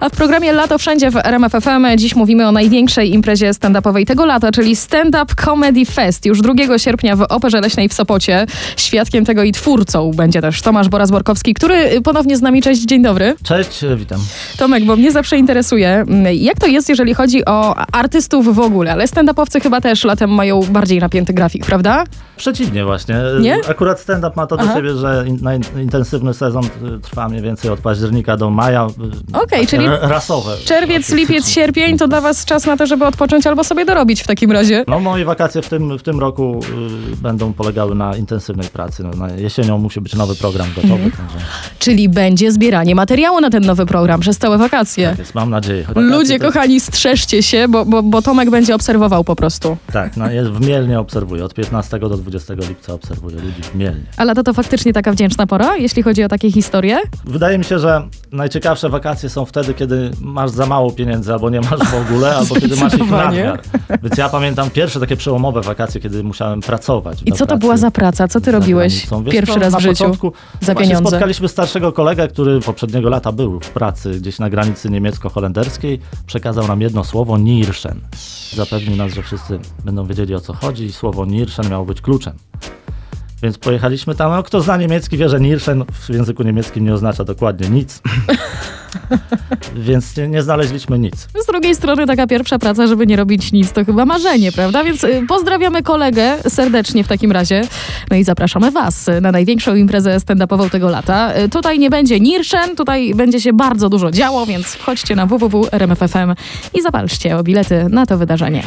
A w programie Lato Wszędzie w RMF FM dziś mówimy o największej imprezie stand-upowej tego lata, czyli Stand Up Comedy Fest. Już 2 sierpnia w Operze Leśnej w Sopocie. Świadkiem tego i twórcą będzie też Tomasz Boraz-Borkowski, który ponownie z nami. Cześć, dzień dobry. Cześć, e, witam. Tomek, bo mnie zawsze interesuje, mm, jak to jest, jeżeli chodzi o artystów w ogóle, ale stand-upowcy chyba też latem mają bardziej napięty grafik, prawda? Przeciwnie właśnie. Nie? Akurat stand-up ma to do Aha. siebie, że in, intensywny sezon y, trwa mniej więcej od października do maja. y, Okej, takie czyli r- rasowe. Czerwiec, lipiec, sierpień to dla was czas na to, żeby odpocząć albo sobie dorobić w takim razie. No moje wakacje w tym, w tym roku y, będą polegały na intensywnej pracy. No, na jesienią musi być nowy program gotowy. Mhm. Także, Czyli będzie zbieranie materiału na ten nowy program przez całe wakacje. tak jest, mam nadzieję. Wakacje Ludzie to kochani, strzeżcie się, bo, bo, bo Tomek będzie obserwował po prostu. Tak, no, jest w Mielnie obserwuję. Od 15 do 20 lipca obserwuję ludzi w Mielnie. A lato to faktycznie taka wdzięczna pora, jeśli chodzi o takie historie? Wydaje mi się, że najciekawsze wakacje są wtedy, kiedy masz za mało pieniędzy, albo nie masz w ogóle, albo kiedy masz ich nadmiar. Więc ja pamiętam pierwsze takie przełomowe wakacje, kiedy musiałem pracować. I co to była za praca? Co ty robiłeś. Wiesz pierwszy raz w życiu? początku za pieniądze? Spotkaliśmy starszego kolegę, który poprzedniego lata był w pracy gdzieś na granicy niemiecko-holenderskiej. Przekazał nam jedno słowo, Nierschen. Zapewnił nas, że wszyscy będą wiedzieli o co chodzi i słowo Nierschen miało być kluczem. Więc pojechaliśmy tam. No, kto zna niemiecki, wie, że Nierschen w języku niemieckim nie oznacza dokładnie nic. Więc nie, nie znaleźliśmy nic. Z drugiej strony taka pierwsza praca, żeby nie robić nic, to chyba marzenie, prawda? Więc y, pozdrawiamy kolegę serdecznie w takim razie. No i zapraszamy was na największą imprezę stand-upową tego lata. Y, Tutaj nie będzie Nirszen, tutaj będzie się bardzo dużo działo, więc wchodźcie na www.rmf.fm i zawalczcie o bilety na to wydarzenie.